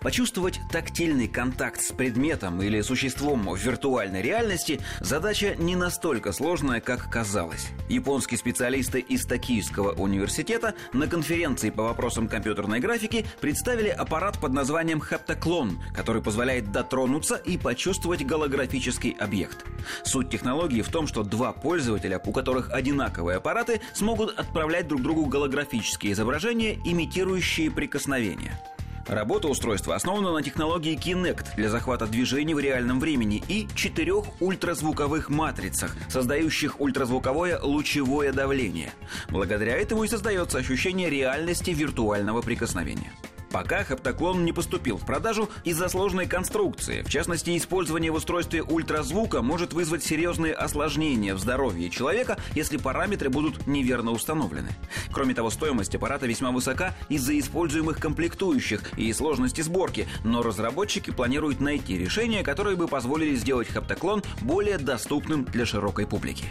Почувствовать тактильный контакт с предметом или существом в виртуальной реальности – задача не настолько сложная, как казалось. Японские специалисты из Токийского университета на конференции по вопросам компьютерной графики представили аппарат под названием «Хептоклон», который позволяет дотронуться и почувствовать голографический объект. Суть технологии в том, что два пользователя, у которых одинаковые аппараты, смогут отправлять друг другу голографические изображения, имитирующие прикосновения. Работа устройства основана на технологии Kinect для захвата движений в реальном времени и четырех ультразвуковых матрицах, создающих ультразвуковое лучевое давление. Благодаря этому и создается ощущение реальности виртуального прикосновения. Пока хептоклон не поступил в продажу из-за сложной конструкции. В частности, использование в устройстве ультразвука может вызвать серьезные осложнения в здоровье человека, если параметры будут неверно установлены. Кроме того, стоимость аппарата весьма высока из-за используемых комплектующих и сложности сборки, но разработчики планируют найти решения, которые бы позволили сделать хептоклон более доступным для широкой публики.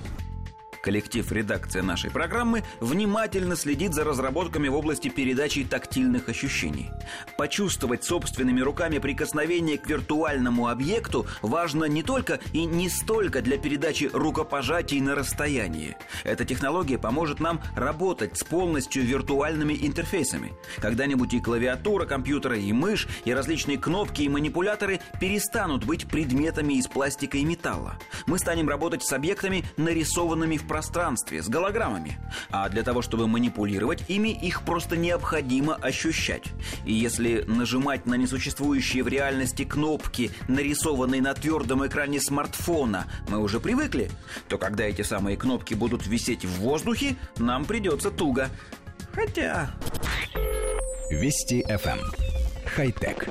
Коллектив редакции нашей программы внимательно следит за разработками в области передачи тактильных ощущений. Почувствовать собственными руками прикосновение к виртуальному объекту важно не только и не столько для передачи рукопожатий на расстоянии. Эта технология поможет нам работать с полностью виртуальными интерфейсами. Когда-нибудь и клавиатура компьютера, и мышь, и различные кнопки и манипуляторы перестанут быть предметами из пластика и металла. Мы станем работать с объектами, нарисованными в пространстве с голограммами. А для того, чтобы манипулировать ими, их просто необходимо ощущать. И если нажимать на несуществующие в реальности кнопки, нарисованные на твердом экране смартфона, мы уже привыкли, то когда эти самые кнопки будут висеть в воздухе, нам придется туго. Хотя... Вести FM. Эм. Хай-тек.